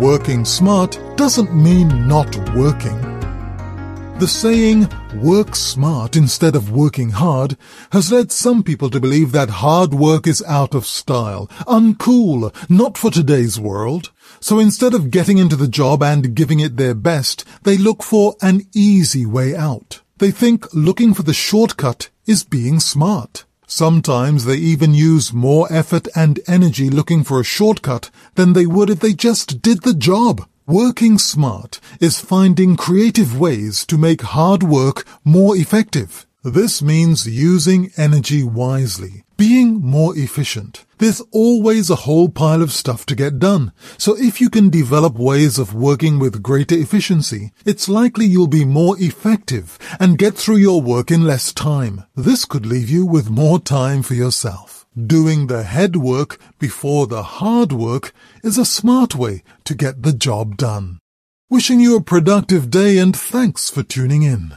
Working smart doesn't mean not working. The saying, work smart instead of working hard, has led some people to believe that hard work is out of style, uncool, not for today's world. So instead of getting into the job and giving it their best, they look for an easy way out. They think looking for the shortcut is being smart. Sometimes they even use more effort and energy looking for a shortcut than they would if they just did the job. Working smart is finding creative ways to make hard work more effective. This means using energy wisely, being more efficient. There's always a whole pile of stuff to get done, so if you can develop ways of working with greater efficiency, it's likely you'll be more effective and get through your work in less time. This could leave you with more time for yourself. Doing the head work before the hard work is a smart way to get the job done. Wishing you a productive day and thanks for tuning in.